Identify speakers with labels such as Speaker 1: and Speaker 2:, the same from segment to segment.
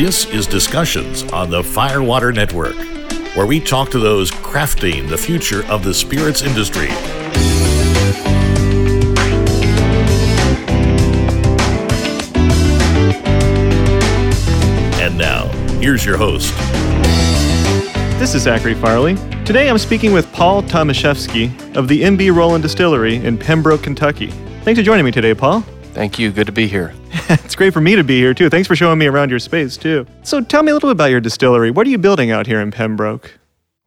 Speaker 1: This is Discussions on the Firewater Network, where we talk to those crafting the future of the spirits industry. And now, here's your host.
Speaker 2: This is Zachary Farley. Today I'm speaking with Paul Tomaszewski of the MB Roland Distillery in Pembroke, Kentucky. Thanks for joining me today, Paul.
Speaker 3: Thank you. Good to be here.
Speaker 2: it's great for me to be here too. Thanks for showing me around your space too. So tell me a little bit about your distillery. What are you building out here in Pembroke?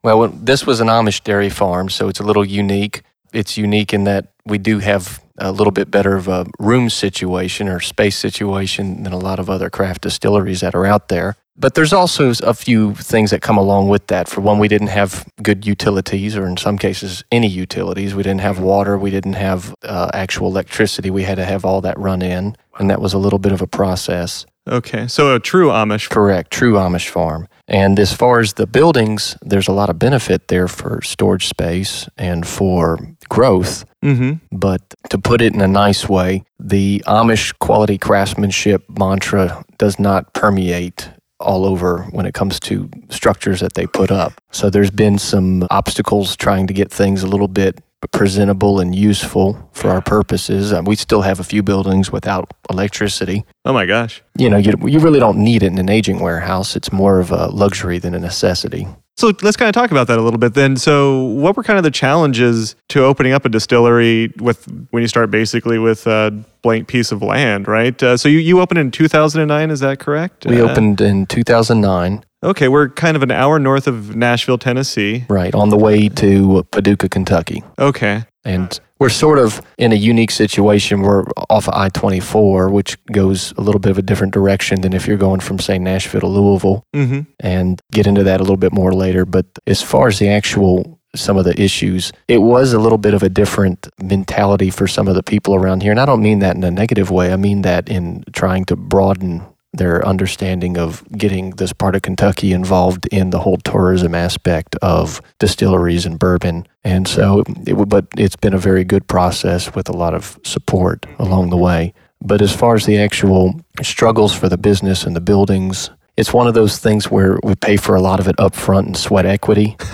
Speaker 3: Well, this was an Amish dairy farm, so it's a little unique. It's unique in that we do have a little bit better of a room situation or space situation than a lot of other craft distilleries that are out there. But there's also a few things that come along with that. For one, we didn't have good utilities, or in some cases, any utilities. We didn't have water. We didn't have uh, actual electricity. We had to have all that run in, and that was a little bit of a process.
Speaker 2: Okay, so a true Amish.
Speaker 3: Correct, true Amish farm. And as far as the buildings, there's a lot of benefit there for storage space and for growth.
Speaker 2: Mm-hmm.
Speaker 3: But to put it in a nice way, the Amish quality craftsmanship mantra does not permeate all over when it comes to structures that they put up. So there's been some obstacles trying to get things a little bit presentable and useful for our purposes. Uh, we still have a few buildings without electricity.
Speaker 2: Oh my gosh.
Speaker 3: You know, you, you really don't need it in an aging warehouse. It's more of a luxury than a necessity.
Speaker 2: So let's kind of talk about that a little bit then. So, what were kind of the challenges to opening up a distillery with when you start basically with a blank piece of land, right? Uh, so you, you opened in 2009, is that correct?
Speaker 3: We
Speaker 2: Uh,
Speaker 3: opened in 2009,
Speaker 2: Okay, we're kind of an hour north of Nashville, Tennessee.
Speaker 3: right, on the way to Paducah, Kentucky.
Speaker 2: Okay.
Speaker 3: And we're sort of in a unique situation. We're off of I 24, which goes a little bit of a different direction than if you're going from, say, Nashville to Louisville,
Speaker 2: Mm-hmm.
Speaker 3: and get into that a little bit more later. But as far as the actual some of the issues, it was a little bit of a different mentality for some of the people around here. And I don't mean that in a negative way, I mean that in trying to broaden their understanding of getting this part of Kentucky involved in the whole tourism aspect of distilleries and bourbon. And so, it, but it's been a very good process with a lot of support along the way. But as far as the actual struggles for the business and the buildings, it's one of those things where we pay for a lot of it up front in sweat equity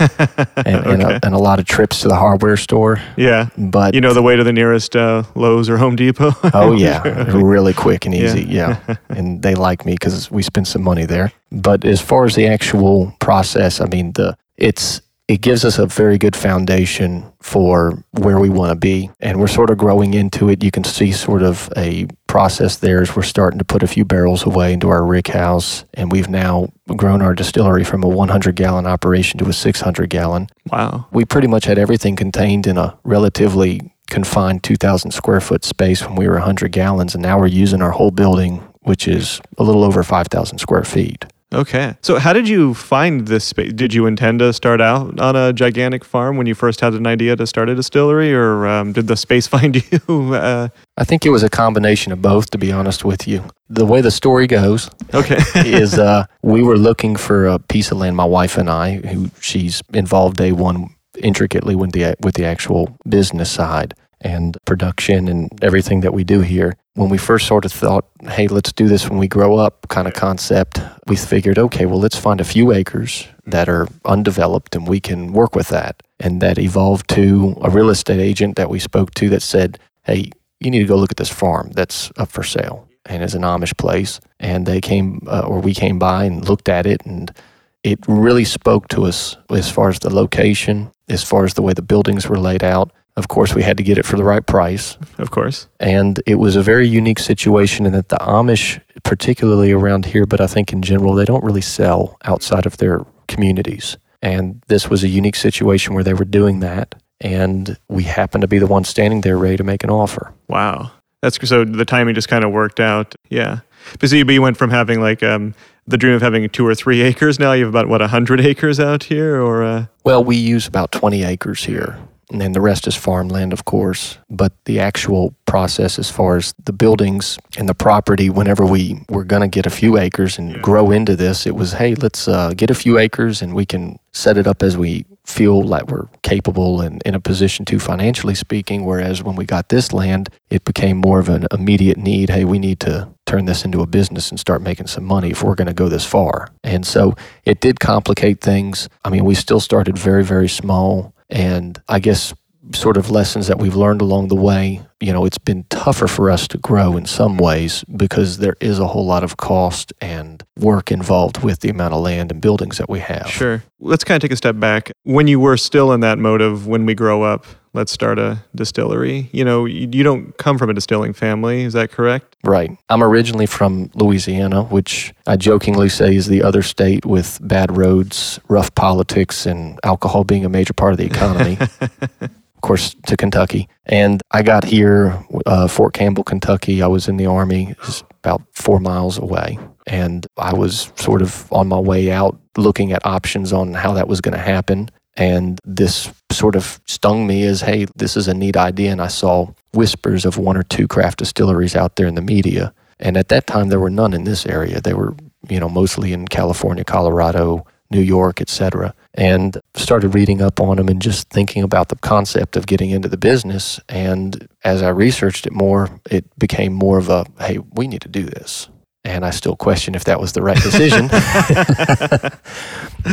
Speaker 3: and, and, a, and a lot of trips to the hardware store.
Speaker 2: Yeah.
Speaker 3: But
Speaker 2: You know the way to the nearest uh, Lowe's or Home Depot?
Speaker 3: Oh yeah, really quick and
Speaker 2: Yeah.
Speaker 3: easy. Yeah, and they like me because we spend some money there. But as far as the actual process, I mean, the it's it gives us a very good foundation for where we want to be, and we're sort of growing into it. You can see sort of a process there is we're starting to put a few barrels away into our rick house, and we've now grown our distillery from a 100 gallon operation to a 600 gallon
Speaker 2: wow.
Speaker 3: we pretty much had everything contained in a relatively confined 2,000 square foot space when we were 100 gallons, and now we're using our whole building, which is a little over 5,000 square feet.
Speaker 2: Okay. So how did you find this space? Did you intend to start out on a gigantic farm when you first had an idea to start a distillery, or um, did the space find you? uh,
Speaker 3: I think it was a combination of both, to be honest with you. The way the story goes
Speaker 2: okay.
Speaker 3: is uh, we were looking for a piece of land, my wife and I, who she's involved day one intricately with the with the actual business side and production and everything that we do here. When we first sort of thought, hey, let's do this when we grow up kind of concept, we figured, okay, well, let's find a few acres that are undeveloped and we can work with that. And that evolved to a real estate agent that we spoke to that said, hey, you need to go look at this farm that's up for sale and is an Amish place. And they came, uh, or we came by and looked at it, and it really spoke to us as far as the location, as far as the way the buildings were laid out. Of course, we had to get it for the right price.
Speaker 2: of course.
Speaker 3: And it was a very unique situation in that the Amish, particularly around here, but I think in general, they don't really sell outside of their communities. And this was a unique situation where they were doing that. And we happened to be the ones standing there ready to make an offer.
Speaker 2: Wow. That's so the timing just kind of worked out. Yeah. But so you, went from having like um, the dream of having two or three acres. Now you have about what hundred acres out here, or uh,
Speaker 3: Well, we use about 20 acres here, and then the rest is farmland, of course. But the actual process, as far as the buildings and the property, whenever we were going to get a few acres and grow into this, it was, hey, let's uh, get a few acres and we can set it up as we feel like we're capable and in a position to, financially speaking. Whereas when we got this land, it became more of an immediate need. Hey, we need to turn this into a business and start making some money if we're going to go this far. And so it did complicate things. I mean, we still started very, very small. And I guess sort of lessons that we've learned along the way, you know, it's been tougher for us to grow in some ways because there is a whole lot of cost and work involved with the amount of land and buildings that we have.
Speaker 2: Sure. Let's kind of take a step back. When you were still in that mode of when we grow up, let's start a distillery. You know, you, you don't come from a distilling family, is that correct?
Speaker 3: Right. I'm originally from Louisiana, which I jokingly say is the other state with bad roads, rough politics, and alcohol being a major part of the economy. of course, to Kentucky. And I got here, uh, Fort Campbell, Kentucky. I was in the Army, about four miles away. And I was sort of on my way out looking at options on how that was going to happen. And this sort of stung me as, hey, this is a neat idea. And I saw whispers of one or two craft distilleries out there in the media. And at that time, there were none in this area. They were, you know, mostly in California, Colorado, New York, etc and started reading up on them and just thinking about the concept of getting into the business. And as I researched it more, it became more of a hey, we need to do this. And I still question if that was the right decision.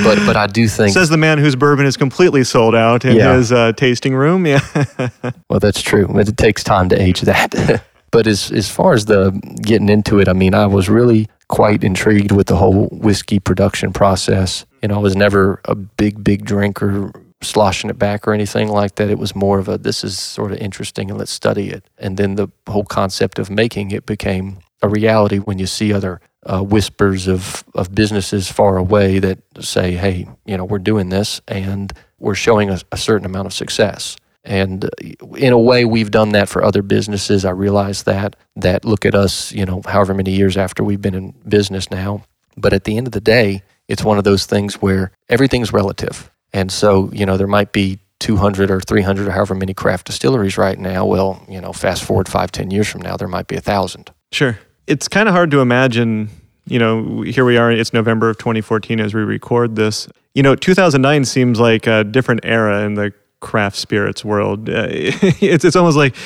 Speaker 3: but but I do think
Speaker 2: says the man whose bourbon is completely sold out in yeah. his uh, tasting room. Yeah.
Speaker 3: well, that's true. It takes time to age that. but as as far as the getting into it, I mean, I was really quite intrigued with the whole whiskey production process. You know, I was never a big, big drinker, sloshing it back or anything like that. It was more of a this is sort of interesting and let's study it. And then the whole concept of making it became a reality when you see other uh, whispers of, of businesses far away that say, hey, you know, we're doing this and we're showing a, a certain amount of success. And uh, in a way, we've done that for other businesses. I realize that, that look at us, you know, however many years after we've been in business now. But at the end of the day, it's one of those things where everything's relative. And so, you know, there might be 200 or 300 or however many craft distilleries right now. Well, you know, fast forward five, 10 years from now, there might be a thousand.
Speaker 2: Sure. It's kind of hard to imagine, you know, here we are, it's November of 2014 as we record this. You know, 2009 seems like a different era in the craft spirits world. Uh, it's it's almost like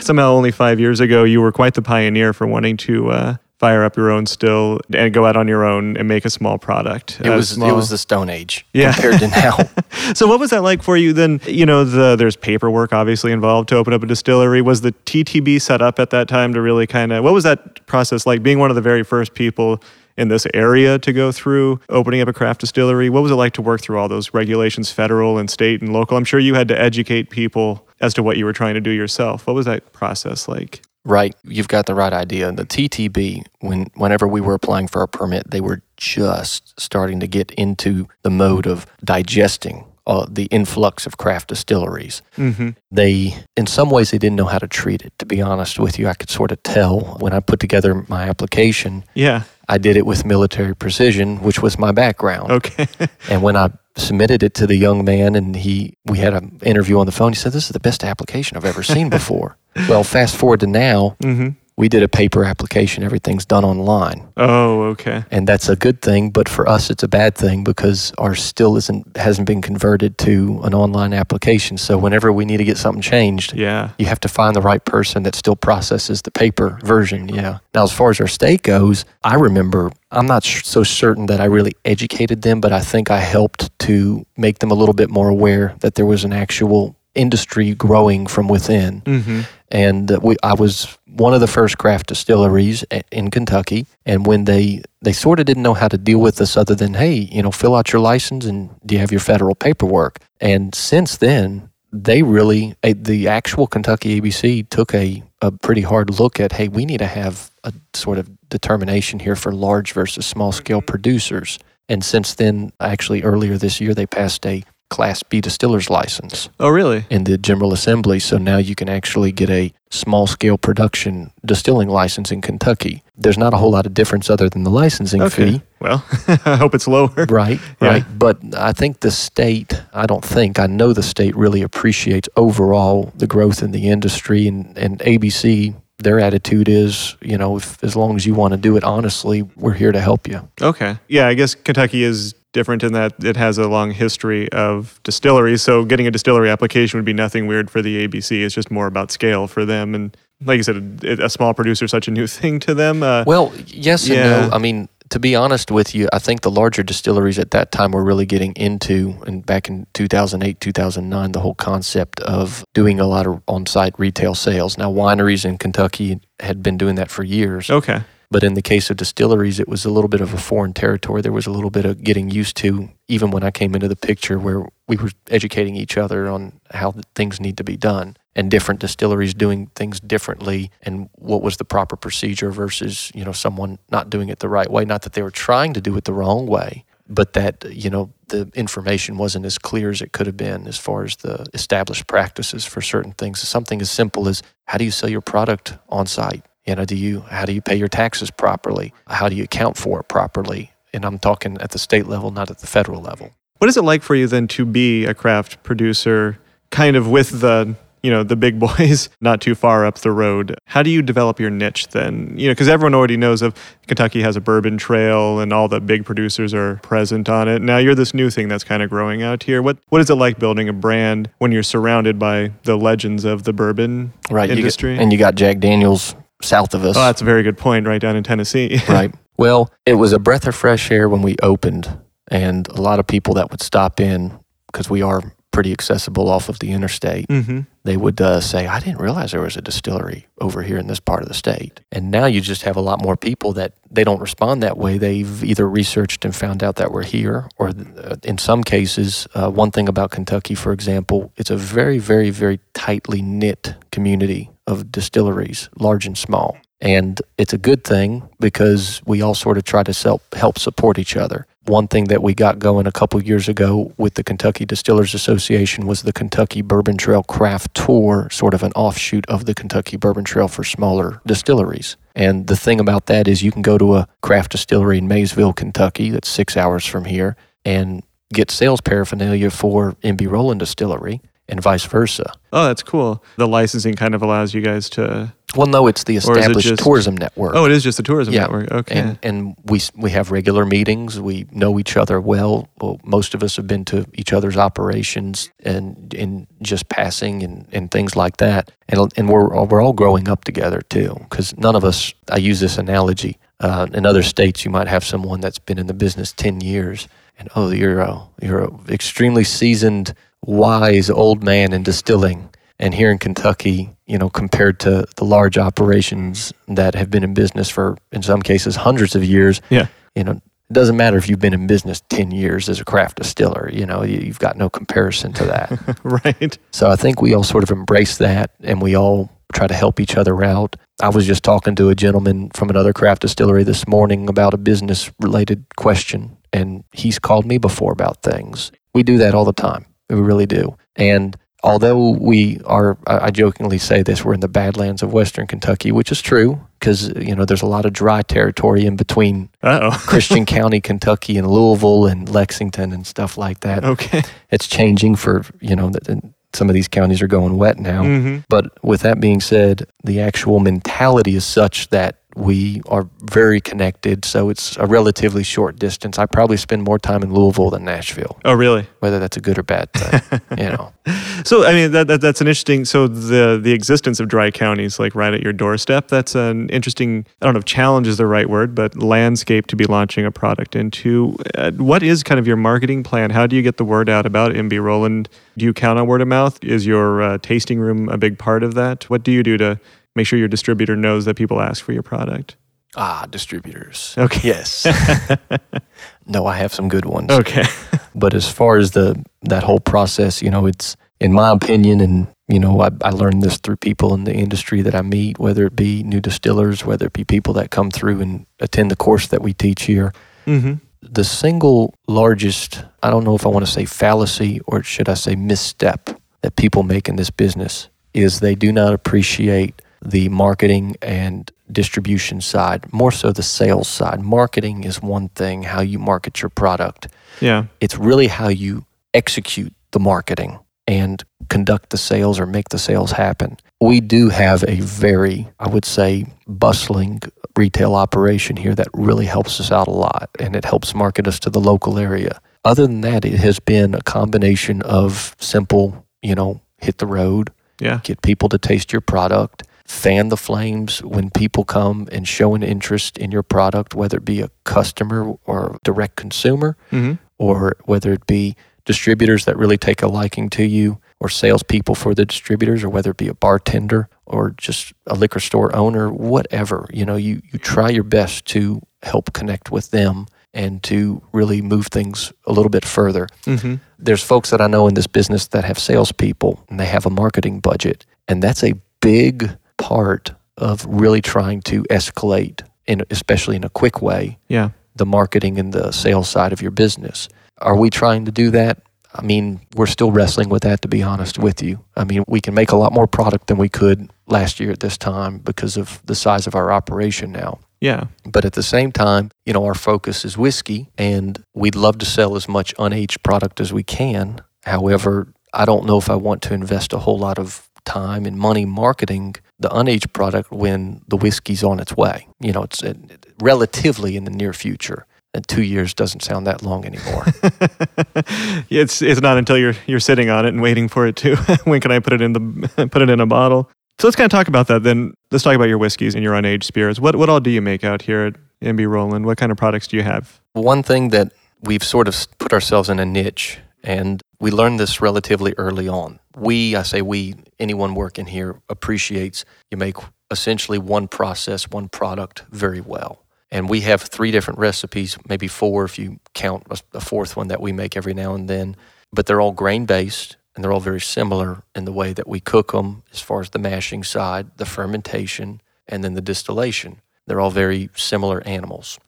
Speaker 2: somehow only five years ago you were quite the pioneer for wanting to uh, fire up your own still and go out on your own and make a small product.
Speaker 3: It was
Speaker 2: small.
Speaker 3: it was the Stone Age yeah. compared to now.
Speaker 2: so what was that like for you then? You know, the there's paperwork obviously involved to open up a distillery. Was the TTB set up at that time to really kind of what was that process like? Being one of the very first people in this area to go through opening up a craft distillery. What was it like to work through all those regulations, federal and state and local? I'm sure you had to educate people as to what you were trying to do yourself. What was that process like?
Speaker 3: Right, you've got the right idea. The TTB, when whenever we were applying for a permit, they were just starting to get into the mode of digesting uh, the influx of craft distilleries. Mm-hmm. They, in some ways, they didn't know how to treat it. To be honest with you, I could sort of tell when I put together my application.
Speaker 2: Yeah,
Speaker 3: I did it with military precision, which was my background.
Speaker 2: Okay.
Speaker 3: and when I submitted it to the young man, and he, we had an interview on the phone. He said, "This is the best application I've ever seen before." well, fast forward to now. Mm-hmm we did a paper application. Everything's done online.
Speaker 2: Oh, okay.
Speaker 3: And that's a good thing, but for us, it's a bad thing because our still isn't hasn't been converted to an online application. So whenever we need to get something changed,
Speaker 2: yeah,
Speaker 3: you have to find the right person that still processes the paper version. Yeah. Now, as far as our state goes, I remember I'm not so certain that I really educated them, but I think I helped to make them a little bit more aware that there was an actual industry growing from within. Mm-hmm. And we, I was one of the first craft distilleries in Kentucky. And when they they sort of didn't know how to deal with us, other than hey, you know, fill out your license and do you have your federal paperwork? And since then, they really the actual Kentucky ABC took a a pretty hard look at hey, we need to have a sort of determination here for large versus small scale mm-hmm. producers. And since then, actually earlier this year, they passed a Class B distiller's license.
Speaker 2: Oh, really?
Speaker 3: In the General Assembly. So now you can actually get a small scale production distilling license in Kentucky. There's not a whole lot of difference other than the licensing
Speaker 2: okay.
Speaker 3: fee.
Speaker 2: Well, I hope it's lower.
Speaker 3: Right, yeah. right. But I think the state, I don't think, I know the state really appreciates overall the growth in the industry and, and ABC their attitude is, you know, if, as long as you want to do it honestly, we're here to help you.
Speaker 2: Okay. Yeah, I guess Kentucky is different in that it has a long history of distilleries. So getting a distillery application would be nothing weird for the ABC. It's just more about scale for them. And like you said, a, a small producer is such a new thing to them. Uh,
Speaker 3: Well, yes and no. I mean, to be honest with you, I think the larger distilleries at that time were really getting into, and back in 2008, 2009, the whole concept of doing a lot of on site retail sales. Now, wineries in Kentucky had been doing that for years.
Speaker 2: okay.
Speaker 3: But in the case of distilleries, it was a little bit of a foreign territory. There was a little bit of getting used to, even when I came into the picture, where we were educating each other on how things need to be done and different distilleries doing things differently and what was the proper procedure versus, you know, someone not doing it the right way. Not that they were trying to do it the wrong way, but that, you know, the information wasn't as clear as it could have been as far as the established practices for certain things. Something as simple as how do you sell your product on site? You know, do you how do you pay your taxes properly? How do you account for it properly? And I'm talking at the state level, not at the federal level.
Speaker 2: What is it like for you then to be a craft producer, kind of with the you know the big boys not too far up the road? How do you develop your niche then? You know, because everyone already knows of Kentucky has a bourbon trail and all the big producers are present on it. Now you're this new thing that's kind of growing out here. What what is it like building a brand when you're surrounded by the legends of the bourbon
Speaker 3: Right. you get-
Speaker 2: industry?
Speaker 3: and you got Jack Daniels south of us.
Speaker 2: oh, that's a very good point. Right down in Tennessee.
Speaker 3: right. Well, it was a breath of fresh air when we opened, and a lot of people that would stop in because we are pretty accessible off of the interstate.
Speaker 2: hmm
Speaker 3: They would uh, say, "I didn't realize there was a distillery over here in this part of the state." And now you just have a lot more people that they don't respond that way. They've either researched and found out that we're here, or uh, in some cases, uh, one thing about Kentucky, for example, it's a very, very, very tightly knit community of distilleries, large and small. And it's a good thing because we all sort of try to self, help support each other. One thing that we got going a couple years ago with the Kentucky Distillers Association was the Kentucky Bourbon Trail Craft Tour, sort of an offshoot of the Kentucky Bourbon Trail for smaller distilleries. And the thing about that is you can go to a craft distillery in Maysville, Kentucky, that's six hours from here, and get sales paraphernalia for MB Roland Distillery and vice versa.
Speaker 2: Oh, that's cool. The licensing kind of allows you guys to.
Speaker 3: Well, no, it's the established
Speaker 2: just-
Speaker 3: tourism network.
Speaker 2: Oh, it is just a tourism
Speaker 3: Yeah.
Speaker 2: network. Okay.
Speaker 3: and and we we have regular meetings. We know each other well. well. Most of us have been to each other's operations and in just passing and, and things like that. And and we're all- we're all growing up together too. Because none of us. I use this analogy. Uh, in other states, you might have someone that's been in the business ten years, and oh, you're a you're a extremely seasoned, wise old man in distilling. And here in Kentucky, you know, compared to the large operations that have been in business for, in some cases, hundreds of years,
Speaker 2: Yeah.
Speaker 3: you know, it doesn't matter if you've been in business 10 years as a craft distiller, you know, you, you've got no comparison to that.
Speaker 2: right.
Speaker 3: so I think we all sort of embrace that and we all try to help each other out. I was just talking to a gentleman from another craft distillery this morning about a business related question, and he's called me before about things. We do that all the time. We really do. And although we are, I jokingly say this, we're in the Badlands of Western Kentucky, which is true because, you know, there's a lot of dry territory in between. Christian County, Kentucky, and Louisville and Lexington and stuff like that.
Speaker 2: okay.
Speaker 3: It's changing for, you know, some of these counties are going wet now.
Speaker 2: hmm
Speaker 3: But with that being said, the actual mentality is such that we are very connected. So it's a relatively short distance. I probably spend more time in Louisville than Nashville,
Speaker 2: Oh, really?
Speaker 3: whether that's a good or bad thing. you know,
Speaker 2: So, I mean, that, that that's an interesting. So, the the existence of dry counties, like right at your doorstep, that's an interesting. I don't know if challenge is the right word, but landscape to be launching a product into. Uh, what is kind of your marketing plan? How do you get the word out about MB Roland? Do you count on word of mouth? Is your uh, tasting room a big part of that? What do you do to make sure your distributor knows that people ask for your product?
Speaker 3: ah, distributors.
Speaker 2: Okay.
Speaker 3: Yes. no, I have some good ones.
Speaker 2: Okay.
Speaker 3: But as far as the that whole process, you know, it's in my opinion, and you know, I, I learned this through people in the industry that I meet, whether it be new distillers, whether it be people that come through and attend the course that we teach here.
Speaker 2: mm-hmm.
Speaker 3: The single largest, I don't know if I want to say fallacy or should I say misstep that people make in this business is they do not appreciate the marketing and distribution side, more so the sales side. Marketing is one thing, how you market your product
Speaker 2: Yeah.
Speaker 3: it's really how you execute the marketing and conduct the sales or make the sales happen. We do have a very, I would say, bustling retail operation here that really helps us out a lot and it helps market us to the local area. Other than that, it has been a combination of simple, you know, hit the road,
Speaker 2: Yeah.
Speaker 3: get people to taste your product, fan the flames when people come and show an interest in your product, whether it be a customer or direct consumer,
Speaker 2: hmm
Speaker 3: or whether it be distributors that really take a liking to you, or salespeople for the distributors, or whether it be a bartender or just a liquor store owner, whatever. You know, you, you try your best to help connect with them and to really move things a little bit further.
Speaker 2: hmm
Speaker 3: There's folks that I know in this business that have salespeople and they have a marketing budget, and that's a big part of really trying to escalate, in, especially in a quick way,
Speaker 2: Yeah.
Speaker 3: the marketing and the sales side of your business. Are we trying to do that? I mean, we're still wrestling with that, to be honest with you. I mean, we can make a lot more product than we could last year at this time because of the size of our operation now.
Speaker 2: Yeah.
Speaker 3: But at the same time, you know, our focus is whiskey and we'd love to sell as much unaged product as we can. However, I don't know if I want to invest a whole lot of time and money marketing the unaged product when the whiskey's on its way. You know, it's uh, relatively in the near future. And two years doesn't sound that long anymore.
Speaker 2: it's it's not until you're you're sitting on it and waiting for it to when can I put it in the put it in a bottle. So let's kind of talk about that then. Let's talk about your whiskeys and your unaged spirits. What what all do you make out here at MB Roland? What kind of products do you have?
Speaker 3: One thing that we've sort of put ourselves in a niche, and we learned this relatively early on. We, I say we, anyone working here appreciates you make essentially one process, one product very well. And we have three different recipes, maybe four if you count a, fourth one that we make every now and then. But they're all grain based and they're all very similar in the way that we cook them as far as the mashing side, the fermentation, and then the distillation. They're all very similar animals.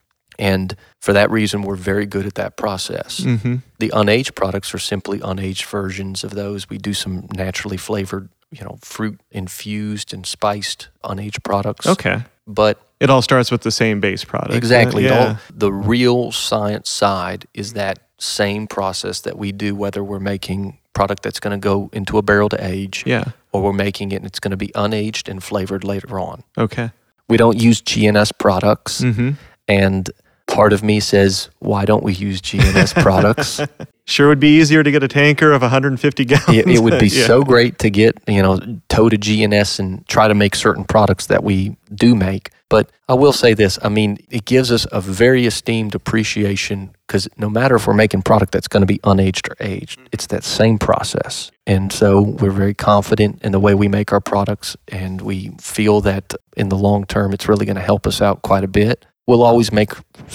Speaker 3: And for that reason, we're very good at that process.
Speaker 2: Mm-hmm.
Speaker 3: The unaged products are simply unaged versions of those. We do some naturally flavored, you know, fruit infused and spiced unaged products.
Speaker 2: Okay.
Speaker 3: But
Speaker 2: It all starts with the same base product.
Speaker 3: exactly,
Speaker 2: Uh,
Speaker 3: all, the real science side is that same process that we do, whether we're making product that's going to go into a barrel to age
Speaker 2: Yeah.
Speaker 3: or we're making it and it's going to be unaged and flavored later on.
Speaker 2: Okay.
Speaker 3: We don't use GNS products.
Speaker 2: Mm-hmm.
Speaker 3: And part of me says, why don't we use GNS products?
Speaker 2: Sure would be easier to get a tanker of 150 gallons.
Speaker 3: it, it would be
Speaker 2: Yeah.
Speaker 3: so great to get, you know, tow to GNS and try to make certain products that we do make. But I will say this I mean, it gives us a very esteemed appreciation because no matter if we're making product that's going to be unaged or aged, it's that same process. And so we're very confident in the way we make our products, and we feel that in the long term, it's really going to help us out quite a bit. We'll always make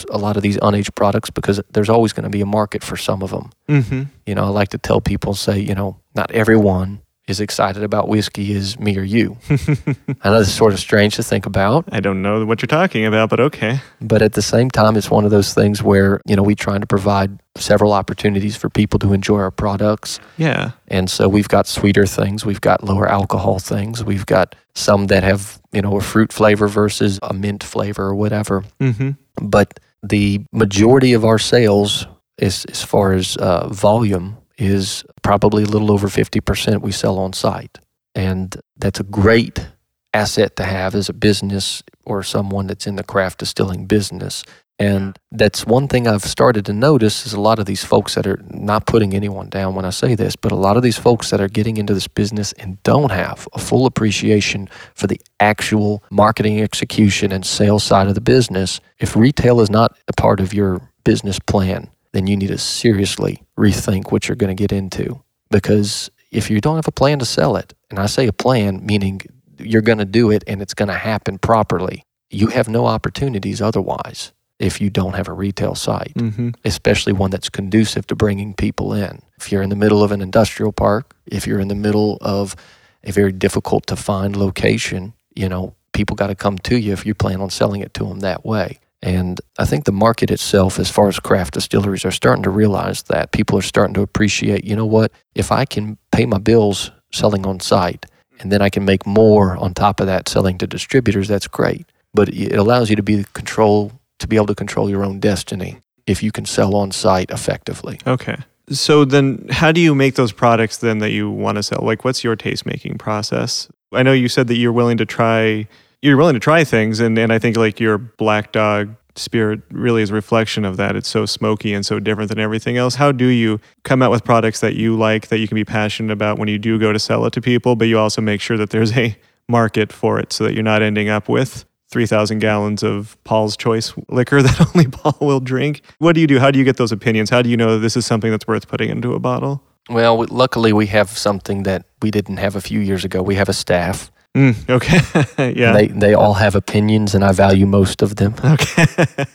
Speaker 3: a lot of these unaged products because there's always going to be a market for some of them.
Speaker 2: Mm-hmm.
Speaker 3: You know, I like to tell people, say, you know, not everyone is excited about whiskey as me or you. I know this is sort of strange to think about,
Speaker 2: I don't know what you're talking about, but okay.
Speaker 3: but at the same time, it's one of those things where, you know, we're trying to provide several opportunities for people to enjoy our products.
Speaker 2: Yeah.
Speaker 3: And so we've got sweeter things, we've got lower alcohol things, we've got some that have, you know, a fruit flavor versus a mint flavor or whatever.
Speaker 2: Mm-hmm.
Speaker 3: But the majority of our sales, as, as far as uh, volume, is probably a little over 50% we sell on site. And that's a great asset to have as a business or someone that's in the craft distilling business. And that's one thing I've started to notice is a lot of these folks that are not putting anyone down when I say this, but a lot of these folks that are getting into this business and don't have a full appreciation for the actual marketing execution and sales side of the business. If retail is not a part of your business plan, then you need to seriously rethink what you're going to get into. Because if you don't have a plan to sell it, and I say a plan, meaning you're going to do it and it's going to happen properly, you have no opportunities otherwise if you don't have a retail site
Speaker 2: Mm-hmm.
Speaker 3: especially one that's conducive to bringing people in. If you're in the middle of an industrial park, if you're in the middle of a very difficult to find location, you know, people got to come to you if you plan on selling it to them that way. And I think the market itself, as far as craft distilleries, are starting to realize that people are starting to appreciate, you know what, if I can pay my bills selling on site and then I can make more on top of that selling to distributors, that's great. But it allows you to be control to be able to control your own destiny if you can sell on site effectively.
Speaker 2: Okay. So then, how do you make those products then that you want to sell? Like, what's your taste making process? I know you said that you're willing to try. You're willing to try things, and, and I think like your Black Dog spirit really is a reflection of that. It's so smoky and so different than everything else. How do you come out with products that you like, that you can be passionate about when you do go to sell it to people, but you also make sure that there's a market for it so that you're not ending up with 3,000 gallons of Paul's Choice liquor that only Paul will drink. What do you do? How do you get those opinions? How do you know this is something that's worth putting into a bottle?
Speaker 3: Well, luckily we have something that we didn't have a few years ago. We have a staff.
Speaker 2: Mm, okay. yeah.
Speaker 3: They they all have opinions, and I value most of them.
Speaker 2: okay.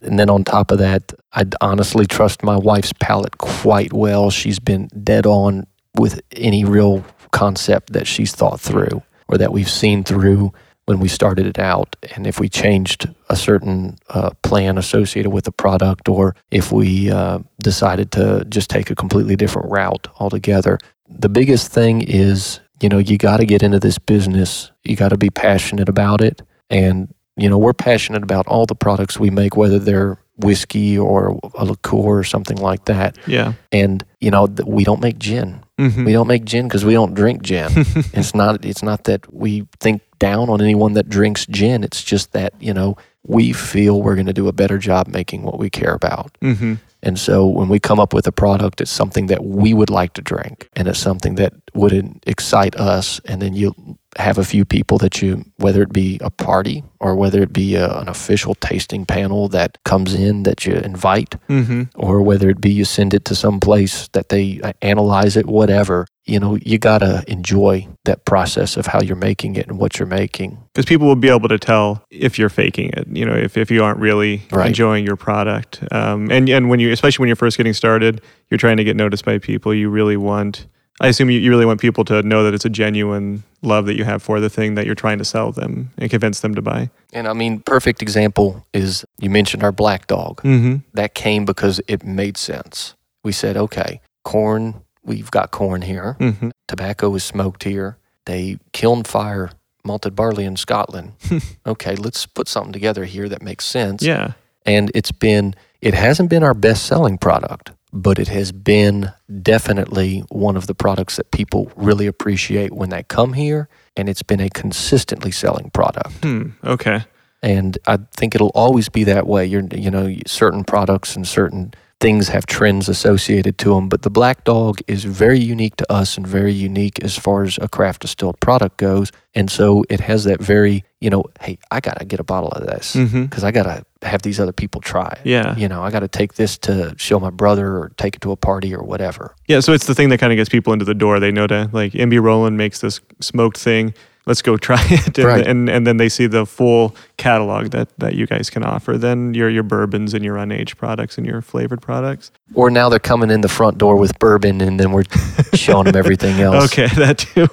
Speaker 3: And then on top of that, I honestly trust my wife's palate quite well. She's been dead on with any real concept that she's thought through or that we've seen through when we started it out. And if we changed a certain uh, plan associated with the product, or if we uh, decided to just take a completely different route altogether, the biggest thing is you know, you got to get into this business. You got to be passionate about it. And, you know, we're passionate about all the products we make, whether they're whiskey or a liqueur or something like that.
Speaker 2: yeah.
Speaker 3: And, you know, th- we don't make gin.
Speaker 2: Mhm.
Speaker 3: We don't make gin because we don't drink gin. it's not it's not that we think down on anyone that drinks gin. It's just that, you know, we feel we're going to do a better job making what we care about.
Speaker 2: Mhm.
Speaker 3: And so when we come up with a product, it's something that we would like to drink and it's something that would excite us. And then you have a few people that you, whether it be a party or whether it be a, an official tasting panel that comes in that you invite,
Speaker 2: Mhm.
Speaker 3: or whether it be you send it to some place that they uh, analyze it, whatever, you know, you got to enjoy that process of how you're making it and what you're making.
Speaker 2: because people will be able to tell if you're faking it you know if, if you aren't really
Speaker 3: Right.
Speaker 2: enjoying your product um, and and when you especially when you're first getting started you're trying to get noticed by people you really want i assume you, you really want people to know that it's a genuine love that you have for the thing that you're trying to sell them and convince them to buy
Speaker 3: And I mean, perfect example is you mentioned our black dog.
Speaker 2: mm-hmm.
Speaker 3: that came because it made sense. We said, okay, corn, we've got corn here.
Speaker 2: Mm-hmm.
Speaker 3: Tobacco is smoked here. They kiln fire malted barley in Scotland. okay, let's put something together here that makes sense.
Speaker 2: yeah
Speaker 3: And it's been, it hasn't been our best selling product, but it has been definitely one of the products that people really appreciate when they come here. And it's been a consistently selling product
Speaker 2: hmm. okay
Speaker 3: and I think it'll always be that way. You're, you know, certain products and certain things have trends associated to them, but the Black Dog is very unique to us and very unique as far as a craft distilled product goes. And so it has that very, you know, hey, I gotta get a bottle of this
Speaker 2: mm-hmm.
Speaker 3: because I gotta have these other people try it.
Speaker 2: yeah
Speaker 3: You know, I gotta take this to show my brother or take it to a party or whatever.
Speaker 2: Yeah, so it's the thing that kind of gets people into the door. They know to like MB Roland makes this smoked thing. Let's go try it, and,
Speaker 3: Right.
Speaker 2: and and then they see the full catalog that that you guys can offer. Then your your bourbons and your unaged products and your flavored products.
Speaker 3: Or now they're coming in the front door with bourbon and then we're showing them everything else.
Speaker 2: Okay, that too.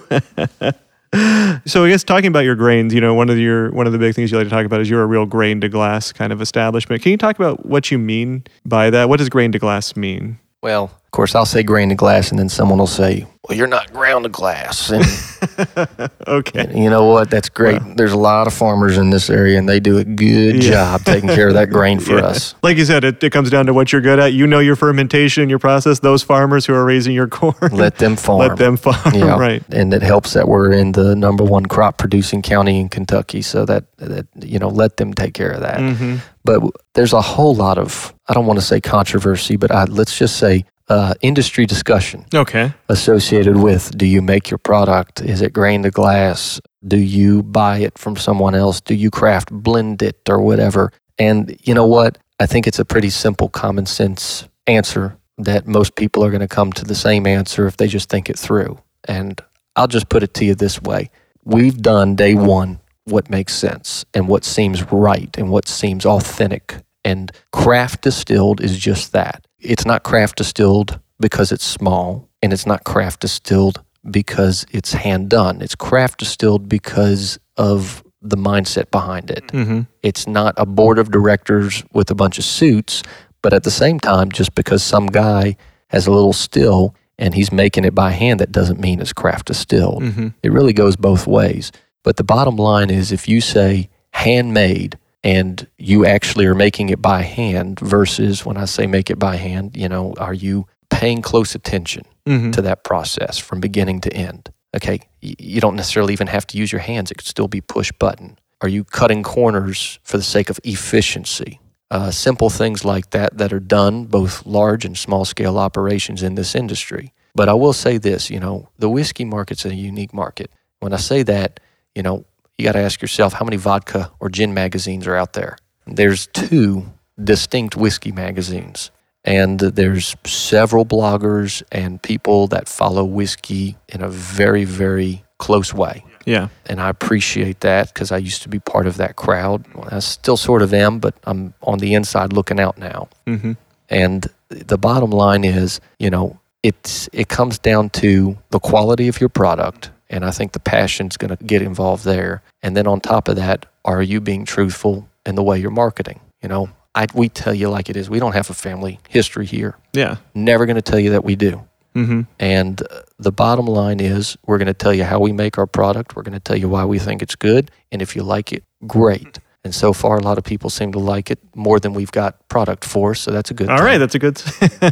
Speaker 2: so I guess talking about your grains, you know, one of your one of the big things you like to talk about is you're a real grain to glass kind of establishment. Can you talk about what you mean by that? What does grain to glass mean?
Speaker 3: Well, of course, I'll say grain to glass, and then someone will say, "Well, you're not ground to glass." And
Speaker 2: Okay.
Speaker 3: you know what? That's great. There's a lot of farmers in this area, and they do a good
Speaker 2: Yeah.
Speaker 3: job taking care of that grain for
Speaker 2: Yeah.
Speaker 3: us.
Speaker 2: Like you said, it, it comes down to what you're good at. You know your fermentation, and your process. Those farmers who are raising your corn,
Speaker 3: Let them farm.
Speaker 2: let them farm.
Speaker 3: Yeah,
Speaker 2: Right.
Speaker 3: And it helps that we're in the number one crop producing county in Kentucky, so that that you know, let them take care of that.
Speaker 2: hmm
Speaker 3: But there's a whole lot of I don't want to say controversy, but I, let's just say uh, industry discussion.
Speaker 2: Okay.
Speaker 3: associated with do you make your product? Is it grain to glass? Do you buy it from someone else? Do you craft blend it or whatever? And you know what? I think it's a pretty simple common sense answer that most people are going to come to the same answer if they just think it through. And I'll just put it to you this way. We've done day one what makes sense and what seems right and what seems authentic. And craft distilled is just that. It's not craft distilled because it's small, and it's not craft distilled because it's hand done. It's craft distilled because of the mindset behind it.
Speaker 2: hmm
Speaker 3: It's not a board of directors with a bunch of suits, but at the same time, just because some guy has a little still and he's making it by hand, that doesn't mean it's craft distilled.
Speaker 2: hmm
Speaker 3: It really goes both ways. But the bottom line is if you say handmade and you actually are making it by hand versus when I say make it by hand, you know, are you paying close attention
Speaker 2: hmm
Speaker 3: to that process from beginning to end? Okay, you don't necessarily even have to use your hands, it could still be push button. Are you cutting corners for the sake of efficiency? Uh, simple things like that that are done both large and small scale operations in this industry. But I will say this, you know, the whiskey market's a unique market. When I say that, You know, you got to ask yourself how many vodka or gin magazines are out there. There's two distinct whiskey magazines. And there's several bloggers and people that follow whiskey in a very, very close way.
Speaker 2: Yeah.
Speaker 3: And I appreciate that because I used to be part of that crowd. I still sort of am, but I'm on the inside looking out now.
Speaker 2: Mm-hmm.
Speaker 3: And the bottom line is, you know, it's it comes down to the quality of your product, and I think the passion's going to get involved there. And then on top of that, are you being truthful in the way you're marketing? You know, I we tell you like it is. We don't have a family history here.
Speaker 2: Yeah.
Speaker 3: Never going to tell you that we do.
Speaker 2: Mm-hmm.
Speaker 3: And uh, the bottom line is, we're going to tell you how we make our product. We're going to tell you why we think it's good. And if you like it, great. And so far, a lot of people seem to like it more than we've got product for. So that's a good
Speaker 2: All
Speaker 3: thing.
Speaker 2: right, that's a good.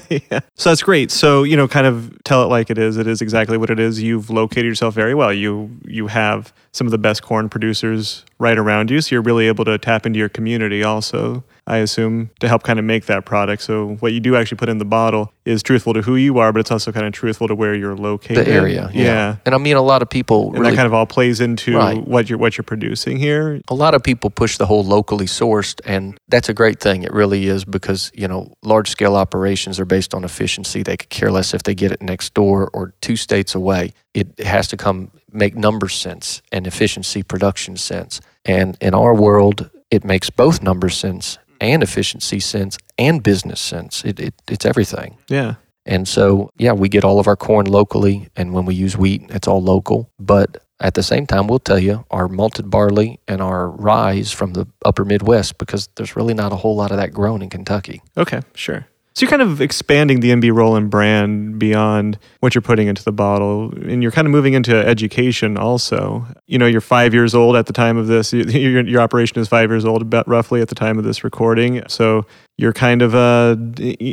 Speaker 2: yeah. So that's great. So you know, kind of tell it like it is. It is exactly what it is. You've located yourself very well. You you have some of the best corn producers right around you, so you're really able to tap into your community also. I assume to help kind of make that product. So what you do actually put in the bottle is truthful to who you are, but it's also kind of truthful to where you're located.
Speaker 3: The area. Yeah.
Speaker 2: Yeah.
Speaker 3: And I mean, a lot of people
Speaker 2: And
Speaker 3: really
Speaker 2: that kind of all plays into
Speaker 3: Right.
Speaker 2: what you're what you're producing here.
Speaker 3: a lot of people push the whole locally sourced and that's a great thing it really is because you know large scale operations are based on efficiency they could care less if they get it next door or two states away it has to come make numbers sense and efficiency production sense and in our world it makes both numbers sense and efficiency sense and business sense it, it, it's everything
Speaker 2: Yeah.
Speaker 3: and so, yeah, we get all of our corn locally. And when we use wheat, it's all local. But at the same time, we'll tell you our malted barley and our rye is from the upper Midwest because there's really not a whole lot of that grown in Kentucky.
Speaker 2: Okay, sure. So you're kind of expanding the MB Roland brand beyond what you're putting into the bottle, and you're kind of moving into education also. You know, you're five years old at the time of this. Your, your operation is five years old, about roughly at the time of this recording. So you're kind of a,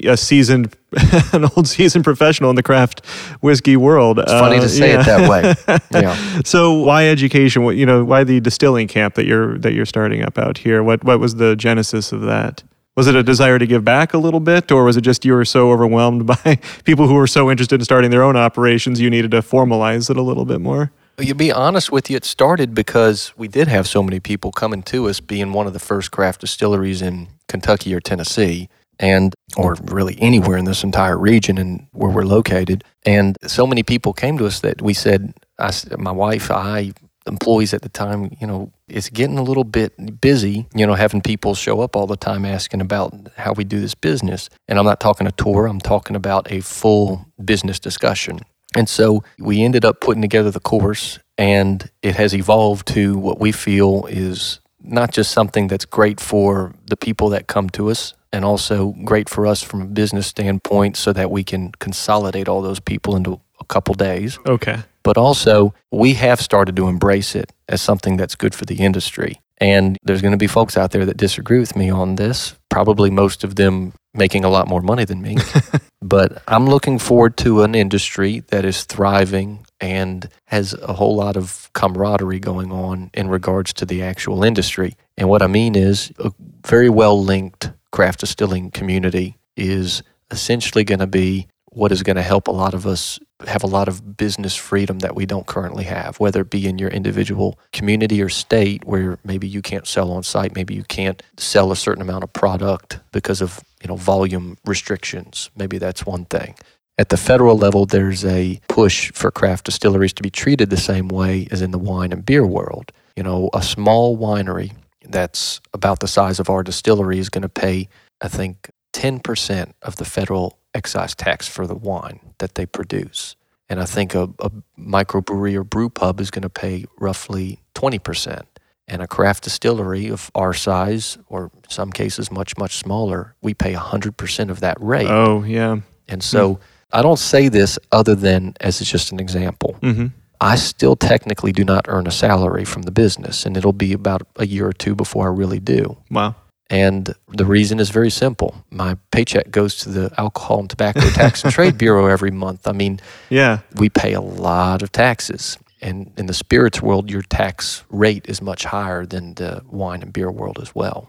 Speaker 2: a seasoned, an old seasoned professional in the craft whiskey world.
Speaker 3: It's funny uh, to say it that way. Yeah.
Speaker 2: So why education? What you know? Why the distilling camp that you're that you're starting up out here? What what was the genesis of that? Was it a desire to give back a little bit, or was it just you were so overwhelmed by people who were so interested in starting their own operations, you needed to formalize it a little bit more?
Speaker 3: You be honest with you, it started because we did have so many people coming to us, being one of the first craft distilleries in Kentucky or Tennessee, and or really anywhere in this entire region and where we're located. And so many people came to us that we said, I, my wife, I, employees at the time, you know, it's getting a little bit busy, you know, having people show up all the time asking about how we do this business. And I'm not talking a tour, I'm talking about a full business discussion. And so we ended up putting together the course, and it has evolved to what we feel is not just something that's great for the people that come to us, and also great for us from a business standpoint so that we can consolidate all those people into couple days.
Speaker 2: Okay.
Speaker 3: But also, we have started to embrace it as something that's good for the industry. And there's going to be folks out there that disagree with me on this, probably most of them making a lot more money than me. but I'm looking forward to an industry that is thriving and has a whole lot of camaraderie going on in regards to the actual industry. And what I mean is a very well linked craft distilling community is essentially going to be what is going to help a lot of us have a lot of business freedom that we don't currently have, whether it be in your individual community or state where maybe you can't sell on site, maybe you can't sell a certain amount of product because of, you know, volume restrictions. Maybe that's one thing. At the federal level, there's a push for craft distilleries to be treated the same way as in the wine and beer world. You know, a small winery that's about the size of our distillery is going to pay, I think, 10% of the federal excise tax for the wine that they produce. And I think a, a microbrewery or brew pub is going to pay roughly 20%. And a craft distillery of our size, or in some cases much, much smaller, we pay 100% of that rate.
Speaker 2: Oh yeah.
Speaker 3: and so I don't say this other than as it's just an example.
Speaker 2: Mm-hmm.
Speaker 3: I still technically do not earn a salary from the business, and it'll be about a year or two before I really do.
Speaker 2: Wow.
Speaker 3: And the reason is very simple. My paycheck goes to the Alcohol and Tobacco Tax and Trade Bureau every month. I mean,
Speaker 2: Yeah.
Speaker 3: we pay a lot of taxes. And in the spirits world, your tax rate is much higher than the wine and beer world as well.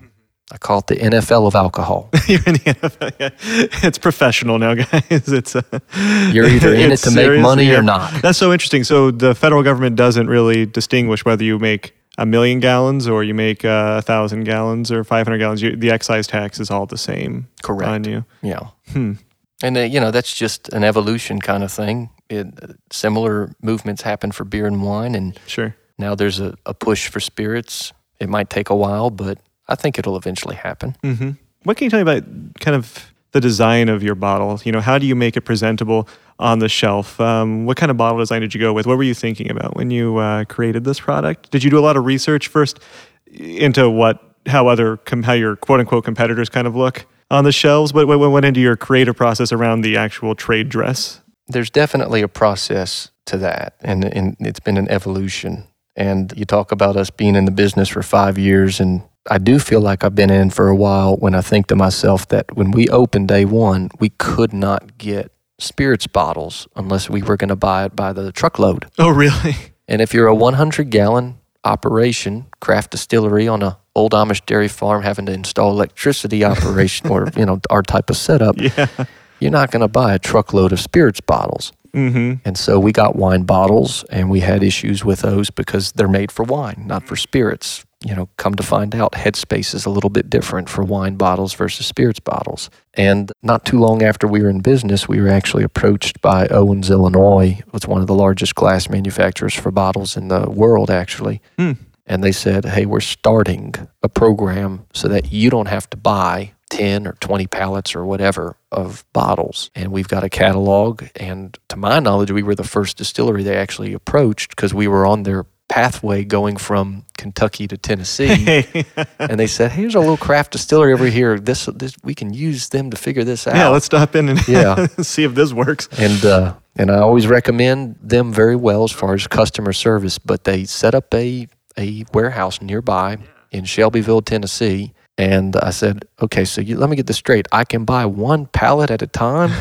Speaker 3: I call it the NFL of alcohol.
Speaker 2: You're in the NFL. Yeah. It's professional now, guys. It's uh,
Speaker 3: You're either in it to make money
Speaker 2: yeah.
Speaker 3: or not.
Speaker 2: That's so interesting. So the federal government doesn't really distinguish whether you make a million gallons or you make uh, a thousand gallons or 500 gallons. You, the excise tax is all the same
Speaker 3: Correct.
Speaker 2: on you.
Speaker 3: Yeah.
Speaker 2: Hmm.
Speaker 3: And uh, you know that's just an evolution kind of thing. It, similar movements happen for beer and wine, and
Speaker 2: Sure.
Speaker 3: now there's a, a push for spirits. It might take a while, but I think it'll eventually happen.
Speaker 2: hmm What can you tell me about kind of the design of your bottle? You know, how do you make it presentable on the shelf? Um, what kind of bottle design did you go with? What were you thinking about when you uh, created this product? Did you do a lot of research first into what how other how your quote unquote competitors kind of look on the shelves? What, what went into your creative process around the actual trade dress?
Speaker 3: There's definitely a process to that, and, and it's been an evolution. And you talk about us being in the business for five years, and I do feel like I've been in for a while when I think to myself that when we opened day one, we could not get spirits bottles unless we were going to buy it by the truckload.
Speaker 2: Oh, really?
Speaker 3: And if you're a 100 gallon operation, craft distillery on a old Amish dairy farm having to install electricity operation or, you know, our type of setup,
Speaker 2: Yeah.
Speaker 3: you're not going to buy a truckload of spirits bottles.
Speaker 2: Mm-hmm.
Speaker 3: And so we got wine bottles and we had issues with those because they're made for wine, not for spirits. You know, come to find out, headspace is a little bit different for wine bottles versus spirits bottles. And not too long after we were in business, we were actually approached by Owens, Illinois. It's one of the largest glass manufacturers for bottles in the world, actually.
Speaker 2: Hmm.
Speaker 3: And they said, hey, we're starting a program so that you don't have to buy 10 or 20 pallets or whatever of bottles. And we've got a catalog. And to my knowledge, we were the first distillery they actually approached because we were on their pathway going from Kentucky to Tennessee. and they said, here's a little craft distillery over here. This, this we can use them to figure this out.
Speaker 2: yeah, let's stop in and
Speaker 3: Yeah.
Speaker 2: see if this works.
Speaker 3: and uh, and I always recommend them very well as far as customer service. But they set up a a warehouse nearby in Shelbyville, Tennessee. And I said, okay, so you, let me get this straight. I can buy one pallet at a time.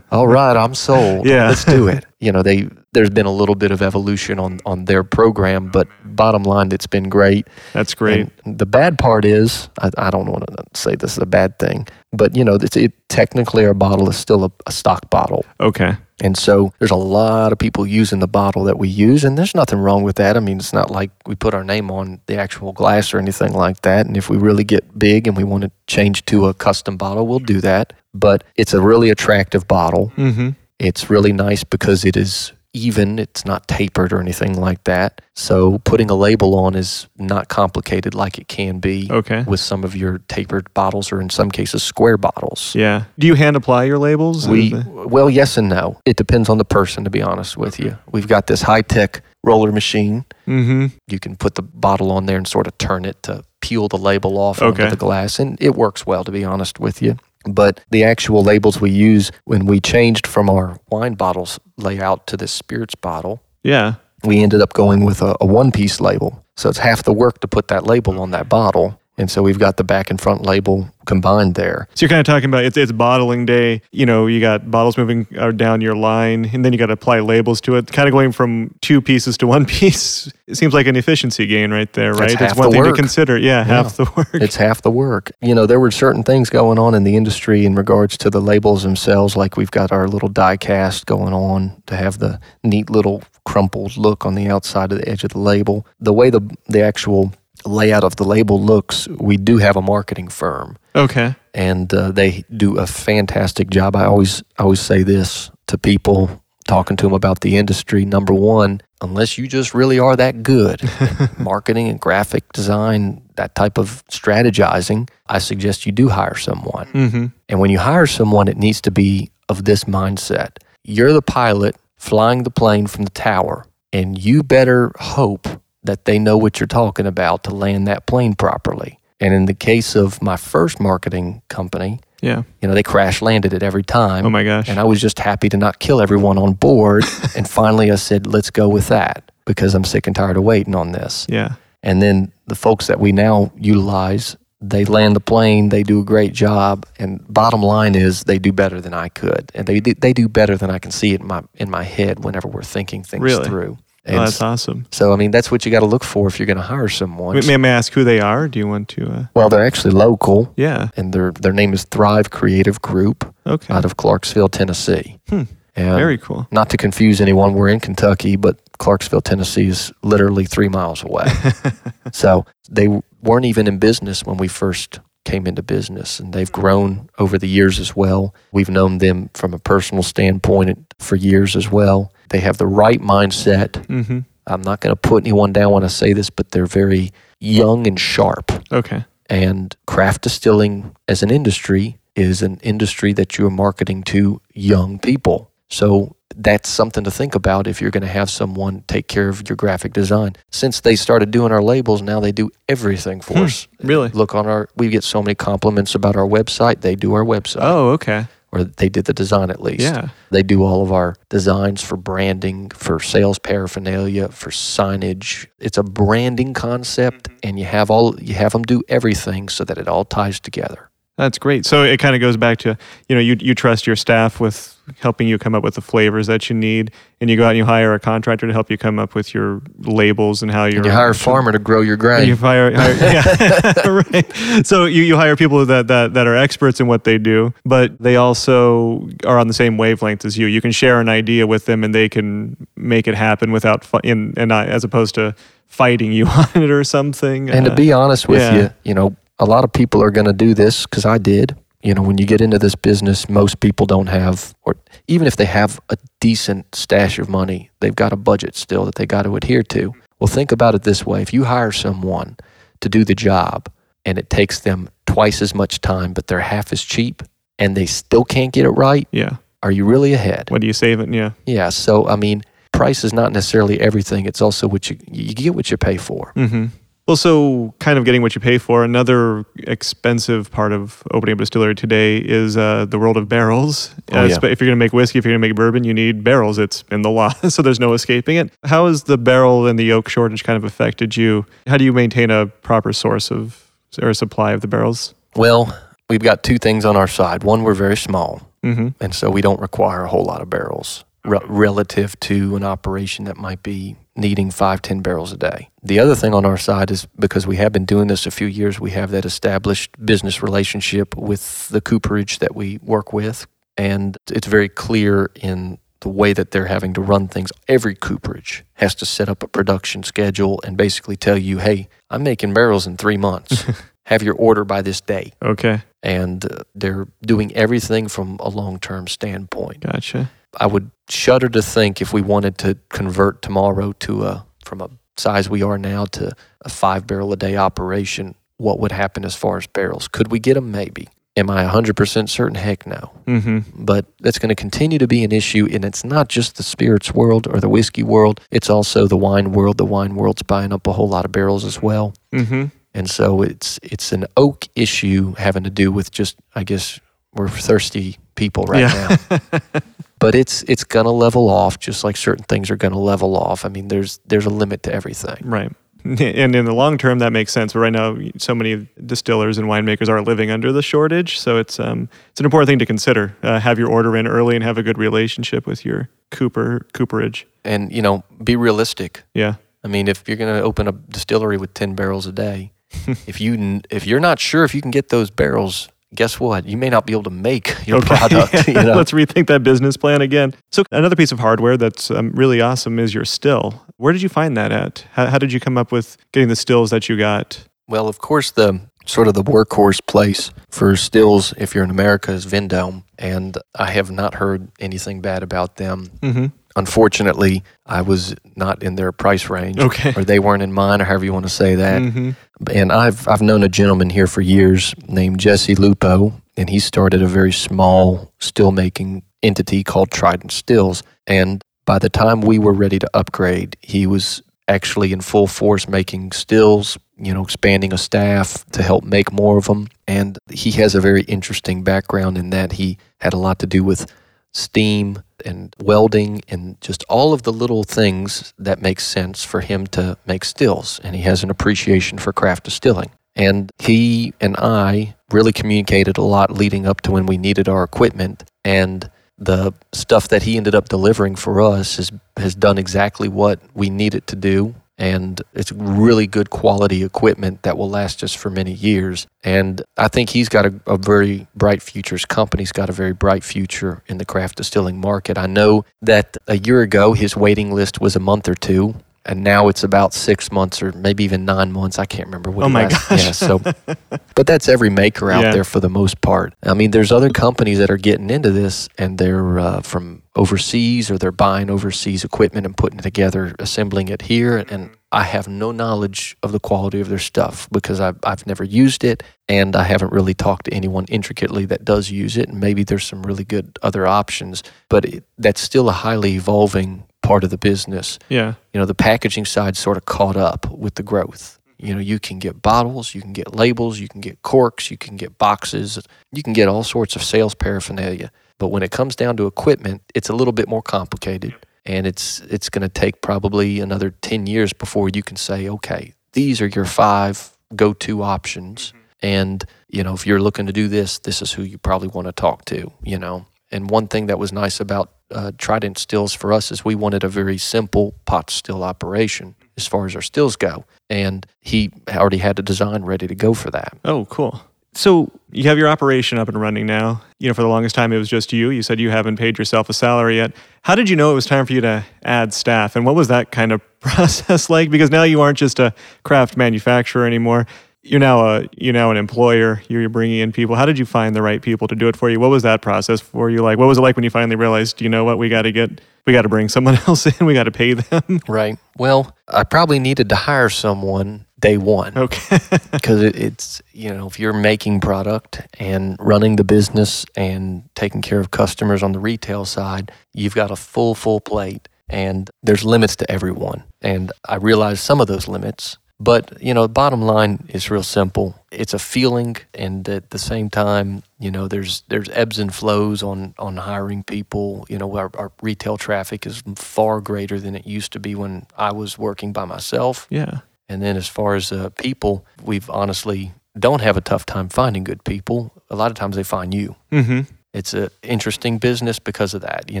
Speaker 3: All right, I'm sold.
Speaker 2: Yeah.
Speaker 3: let's do it. You know, they there's been a little bit of evolution on on their program, but bottom line, it's been great.
Speaker 2: That's great.
Speaker 3: And the bad part is, I, I don't want to say this is a bad thing, but you know, it's, it technically our bottle is still a, a stock bottle.
Speaker 2: okay.
Speaker 3: And so there's a lot of people using the bottle that we use, and there's nothing wrong with that. I mean, it's not like we put our name on the actual glass or anything like that. And if we really get big and we want to change to a custom bottle, we'll do that. But it's a really attractive bottle.
Speaker 2: Mm-hmm.
Speaker 3: It's really nice because it is even, it's not tapered or anything like that. So putting a label on is not complicated like it can be
Speaker 2: Okay.
Speaker 3: with some of your tapered bottles or in some cases square bottles.
Speaker 2: Yeah. Do you hand apply your labels?
Speaker 3: We well, yes and no. It depends on the person, to be honest with you. We've got this high tech roller machine.
Speaker 2: Mhm.
Speaker 3: You can put the bottle on there and sort of turn it to peel the label off
Speaker 2: Okay.
Speaker 3: onto the glass, and it works well, to be honest with you. But the actual labels we use when we changed from our wine bottles layout to this spirits bottle,
Speaker 2: Yeah.
Speaker 3: we ended up going with a, a one piece label. So it's half the work to put that label on that bottle. And so we've got the back and front label combined there.
Speaker 2: So you're kind of talking about it's, it's bottling day. You know, you got bottles moving uh, down your line, and then you got to apply labels to it. Kind of going from two pieces to one piece. It seems like an efficiency gain right there, right?
Speaker 3: That's half
Speaker 2: it's one
Speaker 3: the
Speaker 2: thing
Speaker 3: work.
Speaker 2: to consider. Yeah, half the work.
Speaker 3: It's half the work. You know, there were certain things going on in the industry in regards to the labels themselves. Like we've got our little die cast going on to have the neat little crumpled look on the outside of the edge of the label. The way the the actual layout of the label looks, we do have a marketing firm,
Speaker 2: okay.
Speaker 3: and uh, they do a fantastic job. I always I always say this to people talking to them about the industry. Number one, unless you just really are that good, at marketing and graphic design, that type of strategizing, I suggest you do hire someone.
Speaker 2: Mm-hmm.
Speaker 3: And when you hire someone, it needs to be of this mindset. You're the pilot flying the plane from the tower, and you better hope that they know what you're talking about to land that plane properly. And in the case of my first marketing company,
Speaker 2: Yeah.
Speaker 3: you know, they crash landed it every time.
Speaker 2: Oh my gosh.
Speaker 3: And I was just happy to not kill everyone on board. and finally I said, let's go with that because I'm sick and tired of waiting on this.
Speaker 2: yeah.
Speaker 3: And then the folks that we now utilize, they land the plane, they do a great job, and bottom line is they do better than I could, and they do, they do better than I can see it in my in my head whenever we're thinking things
Speaker 2: Really?
Speaker 3: through. And
Speaker 2: Oh, that's awesome.
Speaker 3: so, I mean, that's what you got to look for if you're going to hire someone.
Speaker 2: May, may I ask who they are? Do you want to? Uh,
Speaker 3: well, they're actually local,
Speaker 2: yeah.
Speaker 3: and their their name is Thrive Creative Group
Speaker 2: Okay.
Speaker 3: out of Clarksville, Tennessee.
Speaker 2: Hmm.
Speaker 3: And
Speaker 2: Very cool.
Speaker 3: not to confuse anyone, we're in Kentucky, but Clarksville, Tennessee is literally three miles away. so they weren't even in business when we first came into business, and they've grown over the years as well. We've known them from a personal standpoint for years as well. They have the right mindset.
Speaker 2: mm-hmm.
Speaker 3: I'm not going to put anyone down when I say this, but they're very young and sharp.
Speaker 2: Okay.
Speaker 3: And craft distilling as an industry is an industry that you are marketing to young people. So that's something to think about if you're going to have someone take care of your graphic design. Since they started doing our labels, now they do everything for
Speaker 2: Hmm,
Speaker 3: us.
Speaker 2: really?
Speaker 3: Look on our, we get so many compliments about our website. They do our website,
Speaker 2: Oh, okay.
Speaker 3: or they did the design at least.
Speaker 2: Yeah.
Speaker 3: They do all of our designs for branding, for sales paraphernalia, for signage. It's a branding concept,
Speaker 2: Mm-hmm.
Speaker 3: and you have all you have them do everything so that it all ties together.
Speaker 2: That's great. So it kind of goes back to, you know, you, you trust your staff with helping you come up with the flavors that you need, and you go out and you hire a contractor to help you come up with your labels and how you're.
Speaker 3: And you hire a farmer to grow your grain.
Speaker 2: You hire, hire yeah, right. So you, you hire people that, that that are experts in what they do, but they also are on the same wavelength as you. You can share an idea with them, and they can make it happen without in, and as opposed to fighting you on it or something.
Speaker 3: And to
Speaker 2: Uh,
Speaker 3: be honest with
Speaker 2: yeah.
Speaker 3: you, you know, a lot of people are going to do this because I did. You know, when you get into this business, most people don't have, or even if they have a decent stash of money, they've got a budget still that they got to adhere to. Well, think about it this way if you hire someone to do the job and it takes them twice as much time, but they're half as cheap and they still can't get it right,
Speaker 2: yeah.
Speaker 3: are you really ahead?
Speaker 2: What are you saving? Yeah.
Speaker 3: Yeah. So, I mean, price is not necessarily everything. It's also what you, you get what you pay for.
Speaker 2: Mm-hmm. Well, so kind of getting what you pay for. Another expensive part of opening up a distillery today is uh, the world of barrels.
Speaker 3: Oh, yeah.
Speaker 2: If you're going to make whiskey, if you're going to make bourbon, you need barrels. It's in the law, so there's no escaping it. How has the barrel and the oak shortage kind of affected you? How do you maintain a proper source of or a supply of the barrels?
Speaker 3: Well, we've got two things on our side. One, we're very small,
Speaker 2: Mm-hmm.
Speaker 3: and so we don't require a whole lot of barrels re- relative to an operation that might be needing five, ten barrels a day. The other thing on our side is because we have been doing this a few years, we have that established business relationship with the cooperage that we work with, and it's very clear in the way that they're having to run things. Every cooperage has to set up a production schedule and basically tell you, hey, I'm making barrels in three months. have your order by this day
Speaker 2: Okay,
Speaker 3: and uh, they're doing everything from a long term standpoint.
Speaker 2: gotcha.
Speaker 3: I would shudder to think if we wanted to convert tomorrow to a from a size we are now to a five barrel a day operation, what would happen as far as barrels? Could we get them? Maybe. Am I 100% certain? Heck no.
Speaker 2: Mm-hmm.
Speaker 3: But that's going to continue to be an issue. And it's not just the spirits world or the whiskey world, it's also the wine world. The wine world's buying up a whole lot of barrels as well.
Speaker 2: Mm-hmm.
Speaker 3: And so it's it's an oak issue having to do with just I guess we're thirsty people right
Speaker 2: yeah.
Speaker 3: now. But it's it's gonna level off just like certain things are gonna level off. I mean there's there's a limit to everything.
Speaker 2: Right. And in the long term, that makes sense. But right now, so many distillers and winemakers are living under the shortage, so it's um it's an important thing to consider. Uh, have your order in early and have a good relationship with your cooper cooperage.
Speaker 3: And you know, be realistic.
Speaker 2: Yeah.
Speaker 3: I mean, if you're gonna open a distillery with ten barrels a day, if you if you're not sure if you can get those barrels, guess what? You may not be able to make your product. You know?
Speaker 2: Let's rethink that business plan again. So another piece of hardware that's um, really awesome is your still. Where did you find that at? How, how did you come up with getting the stills that you got?
Speaker 3: Well, of course, the sort of the workhorse place for stills, if you're in America, is Vendome, and I have not heard anything bad about them.
Speaker 2: Mm-hmm.
Speaker 3: Unfortunately, I was not in their price range,
Speaker 2: Okay.
Speaker 3: or they weren't in mine, or however you want to say that.
Speaker 2: Mm-hmm.
Speaker 3: And I've I've known a gentleman here for years named Jesse Lupo, and he started a very small still making entity called Trident Stills. And by the time we were ready to upgrade, he was actually in full force making stills, you know, expanding a staff to help make more of them. And he has a very interesting background in that he had a lot to do with steam and welding and just all of the little things that make sense for him to make stills. And he has an appreciation for craft distilling. And he and I really communicated a lot leading up to when we needed our equipment. And the stuff that he ended up delivering for us has has done exactly what we need it to do and it's really good quality equipment that will last us for many years. And I think he's got a, a, very bright future. His company's got a very bright future in the craft distilling market. I know that a year ago his waiting list was a month or two and now it's about six months or maybe even nine months. I can't remember what.
Speaker 2: Oh my last, gosh!
Speaker 3: Yeah, so, but that's every maker out yeah. there for the most part. I mean, there's other companies that are getting into this, and they're uh, from overseas or they're buying overseas equipment and putting it together, assembling it here. And I have no knowledge of the quality of their stuff because I've, I've never used it, and I haven't really talked to anyone intricately that does use it. And maybe there's some really good other options, but it, that's still a highly evolving part of the business.
Speaker 2: Yeah.
Speaker 3: You know, the packaging side sort of caught up with the growth. You know, you can get bottles, you can get labels, you can get corks, you can get boxes, you can get all sorts of sales paraphernalia. But when it comes down to equipment, it's a little bit more complicated. And it's it's going to take probably another 10 years before you can say, okay, these are your five go-to options. Mm-hmm. And, you know, if you're looking to do this, this is who you probably want to talk to, you know. And one thing that was nice about uh, Trident Stills for us is we wanted a very simple pot still operation as far as our stills go. And he already had a design ready to go for that.
Speaker 2: Oh, cool. So you have your operation up and running now. You know, for the longest time it was just you. You said you haven't paid yourself a salary yet. How did you know it was time for you to add staff? And what was that kind of process like? Because now you aren't just a craft manufacturer anymore you're now a you're now an employer. You're bringing in people. How did you find the right people to do it for you? What was that process for you like? What was it like when you finally realized, you know what, we got to get we got to bring someone else in. We got to pay them.
Speaker 3: Right. Well, I probably needed to hire someone day one.
Speaker 2: Okay.
Speaker 3: Because it, it's you know if you're making product and running the business and taking care of customers on the retail side, you've got a full full plate. And there's limits to everyone. And I realized some of those limits but, you know, bottom line is real simple. It's a feeling and at the same time, you know, there's there's ebbs and flows on on hiring people. You know, our, our retail traffic is far greater than it used to be when I was working by myself.
Speaker 2: Yeah.
Speaker 3: And then as far as uh, people, we've honestly don't have a tough time finding good people. A lot of times they find you.
Speaker 2: Mm-hmm.
Speaker 3: It's an interesting business because of that. You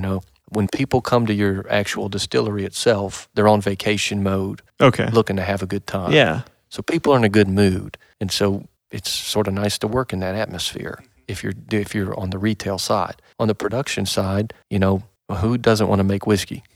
Speaker 3: know, when people come to your actual distillery itself, they're on vacation mode,
Speaker 2: okay,
Speaker 3: looking to have a good time.
Speaker 2: Yeah.
Speaker 3: So people are in a good mood, and so it's sort of nice to work in that atmosphere. If you're if you're on the retail side, on the production side, you know who doesn't want to make whiskey?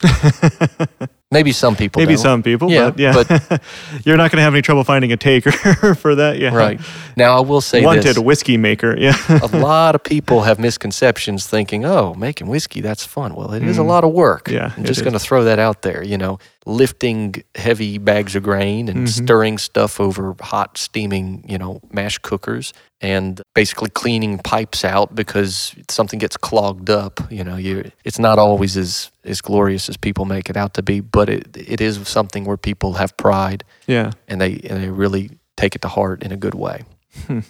Speaker 3: Maybe some people.
Speaker 2: Maybe
Speaker 3: don't.
Speaker 2: some people.
Speaker 3: Yeah,
Speaker 2: but yeah.
Speaker 3: But
Speaker 2: you're not going to have any trouble finding a taker for that. Yeah.
Speaker 3: Right. Now I will say
Speaker 2: wanted
Speaker 3: this.
Speaker 2: a whiskey maker. Yeah.
Speaker 3: a lot of people have misconceptions, thinking, "Oh, making whiskey that's fun." Well, it mm. is a mm. lot of work.
Speaker 2: Yeah.
Speaker 3: I'm just going to throw that out there. You know, lifting heavy bags of grain and mm-hmm. stirring stuff over hot, steaming, you know, mash cookers and basically cleaning pipes out because something gets clogged up. You know, you it's not always as as glorious as people make it out to be, but it it is something where people have pride.
Speaker 2: Yeah,
Speaker 3: and they and they really take it to heart in a good way.
Speaker 2: Hmm.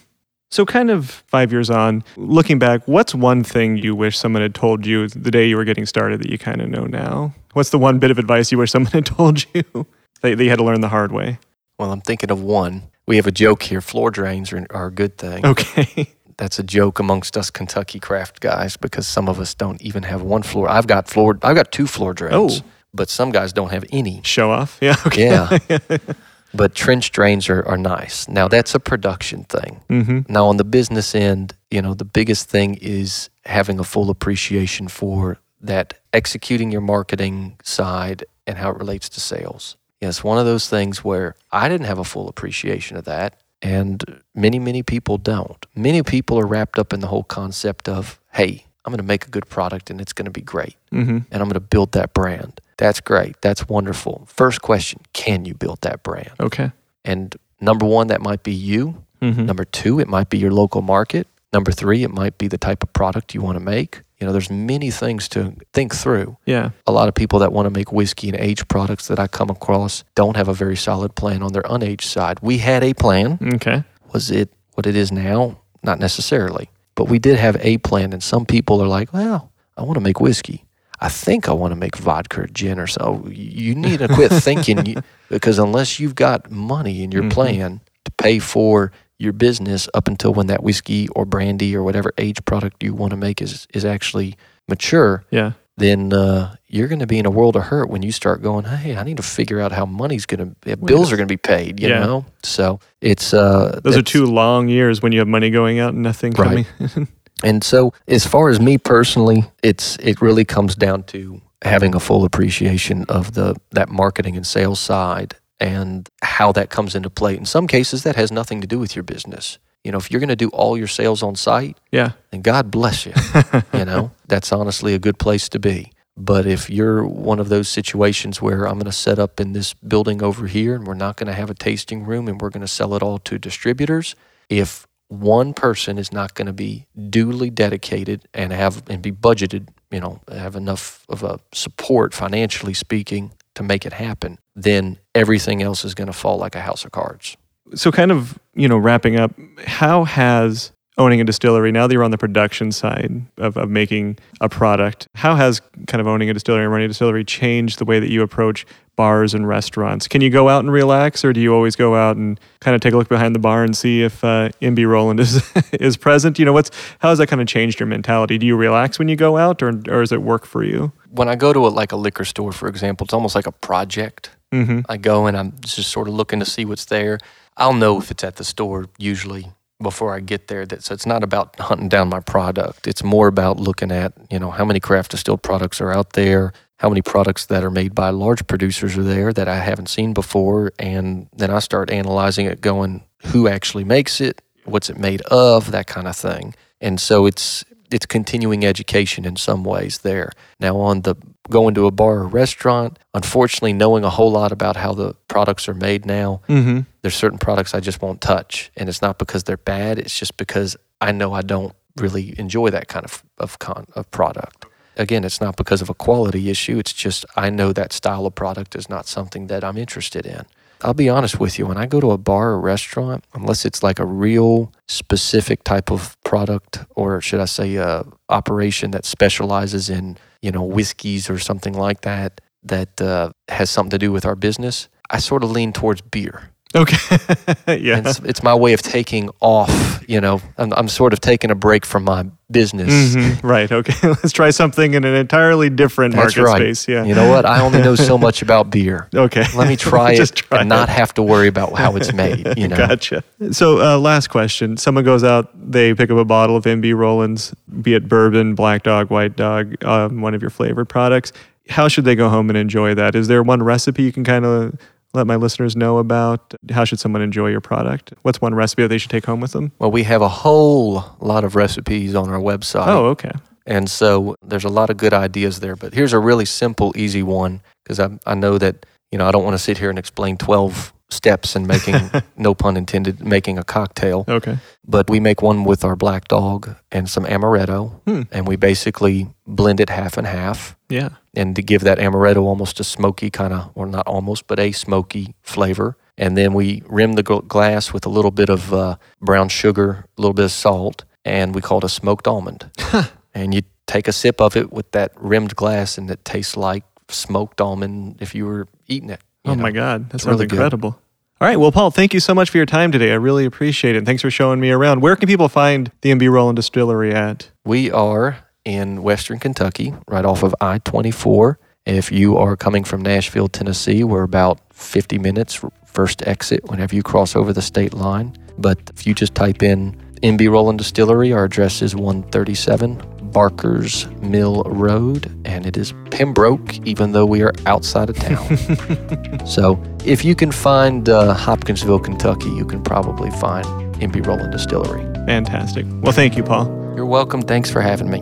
Speaker 2: So, kind of five years on, looking back, what's one thing you wish someone had told you the day you were getting started that you kind of know now? What's the one bit of advice you wish someone had told you that, that you had to learn the hard way?
Speaker 3: Well, I'm thinking of one we have a joke here floor drains are, are a good thing.
Speaker 2: Okay.
Speaker 3: That's a joke amongst us Kentucky craft guys because some of us don't even have one floor. I've got floor I've got two floor drains.
Speaker 2: Oh.
Speaker 3: But some guys don't have any.
Speaker 2: Show off. Yeah. Okay.
Speaker 3: Yeah. but trench drains are, are nice. Now that's a production thing.
Speaker 2: Mm-hmm.
Speaker 3: Now on the business end, you know, the biggest thing is having a full appreciation for that executing your marketing side and how it relates to sales. It's one of those things where I didn't have a full appreciation of that. And many, many people don't. Many people are wrapped up in the whole concept of, hey, I'm going to make a good product and it's going to be great.
Speaker 2: Mm-hmm.
Speaker 3: And I'm going to build that brand. That's great. That's wonderful. First question Can you build that brand?
Speaker 2: Okay.
Speaker 3: And number one, that might be you.
Speaker 2: Mm-hmm.
Speaker 3: Number two, it might be your local market. Number three, it might be the type of product you want to make. You know, there's many things to think through.
Speaker 2: Yeah.
Speaker 3: A lot of people that want to make whiskey and aged products that I come across don't have a very solid plan on their unaged side. We had a plan.
Speaker 2: Okay.
Speaker 3: Was it what it is now? Not necessarily. But we did have a plan, and some people are like, well, I want to make whiskey. I think I want to make vodka or gin or so. You need to quit thinking because unless you've got money in your mm-hmm. plan to pay for your business up until when that whiskey or brandy or whatever age product you want to make is is actually mature,
Speaker 2: Yeah.
Speaker 3: then uh, you're going to be in a world of hurt when you start going, hey, I need to figure out how money's going to, bills are going to be paid, you
Speaker 2: Yeah.
Speaker 3: know? So it's, uh,
Speaker 2: Those are two long years when you have money going out and nothing
Speaker 3: Right.
Speaker 2: coming.
Speaker 3: And so, as far as me personally, it's it really comes down to having a full appreciation of the that marketing and sales side and how that comes into play. In some cases, that has nothing to do with your business. You know, if you're going to do all your sales on site,
Speaker 2: yeah.
Speaker 3: then God bless you. you know, that's honestly a good place to be. But if you're one of those situations where I'm going to set up in this building over here and we're not going to have a tasting room and we're going to sell it all to distributors, if one person is not going to be duly dedicated and have and be budgeted, you know, have enough of a support financially speaking to make it happen, then everything else is going to fall like a house of cards.
Speaker 2: So, kind of, you know, wrapping up, how has owning a distillery, now that you're on the production side of, of making a product, how has kind of owning a distillery and running a distillery changed the way that you approach bars and restaurants? Can you go out and relax, or do you always go out and kind of take a look behind the bar and see if uh, MB Roland is is present? You know, what's how has that kind of changed your mentality? Do you relax when you go out, or or does it work for you?
Speaker 3: When I go to a, like a liquor store, for example, it's almost like a project.
Speaker 2: Mm-hmm.
Speaker 3: I go and I'm just sort of looking to see what's there. I'll know if it's at the store usually before I get there. That so it's not about hunting down my product. It's more about looking at you know how many craft distilled products are out there, how many products that are made by large producers are there that I haven't seen before, and then I start analyzing it, going who actually makes it, what's it made of, that kind of thing. And so it's it's continuing education in some ways there. Now on the going to a bar or restaurant, unfortunately knowing a whole lot about how the products are made now,
Speaker 2: Mm-hmm.
Speaker 3: there's certain products I just won't touch. And it's not because they're bad, it's just because I know I don't really enjoy that kind of of con of product. Again, it's not because of a quality issue, it's just I know that style of product is not something that I'm interested in. I'll be honest with you, when I go to a bar or restaurant, unless it's like a real specific type of product, or should I say, a operation that specializes in, you know, whiskeys or something like that, that uh, has something to do with our business, I sort of lean towards beer.
Speaker 2: Okay. yeah.
Speaker 3: It's, it's my way of taking off, you know, I'm, I'm sort of taking a break from my business.
Speaker 2: Mhm. Right. Okay. Let's try something in an entirely different
Speaker 3: That's
Speaker 2: market
Speaker 3: right.
Speaker 2: space. Yeah.
Speaker 3: You know what? I only know so much about beer.
Speaker 2: Okay.
Speaker 3: Let me try
Speaker 2: Just
Speaker 3: it
Speaker 2: try
Speaker 3: and
Speaker 2: it.
Speaker 3: not have to worry about how it's made, you know.
Speaker 2: Gotcha. So, uh, last question. Someone goes out, they pick up a bottle of MB Roland's, be it bourbon, black dog, white dog, um, one of your flavored products. How should they go home and enjoy that? Is there one recipe you can kind of let my listeners know about? How should someone enjoy your product? What's one recipe that they should take home with them?
Speaker 3: Well, we have a whole lot of recipes on our website.
Speaker 2: Oh, okay.
Speaker 3: And so there's a lot of good ideas there. But here's a really simple, easy one because I, I know that, you know, I don't want to sit here and explain 12 steps in making, no pun intended, making a cocktail.
Speaker 2: Okay.
Speaker 3: But we make one with our black dog and some amaretto.
Speaker 2: Hmm.
Speaker 3: And we basically blend it half and half.
Speaker 2: Yeah.
Speaker 3: and to give that amaretto almost a smoky kind of, or not almost, but a smoky flavor. And then we rim the glass with a little bit of uh, brown sugar, a little bit of salt, and we call it a smoked almond. and you take a sip of it with that rimmed glass, and it tastes like smoked almond if you were eating it.
Speaker 2: Oh
Speaker 3: know.
Speaker 2: my God. That sounds
Speaker 3: really good.
Speaker 2: incredible. All right. Well, Paul, thank you so much for your time today. I really appreciate it. Thanks for showing me around. Where can people find the MB Roland Distillery at?
Speaker 3: We are in Western Kentucky, right off of I 24. If you are coming from Nashville, Tennessee, we're about 50 minutes first exit whenever you cross over the state line. But if you just type in MB Roland Distillery, our address is 137 Barker's Mill Road, and it is Pembroke, even though we are outside of town. so if you can find uh, Hopkinsville, Kentucky, you can probably find MB Roland Distillery.
Speaker 2: Fantastic. Well, thank you, Paul.
Speaker 3: You're welcome. Thanks for having me.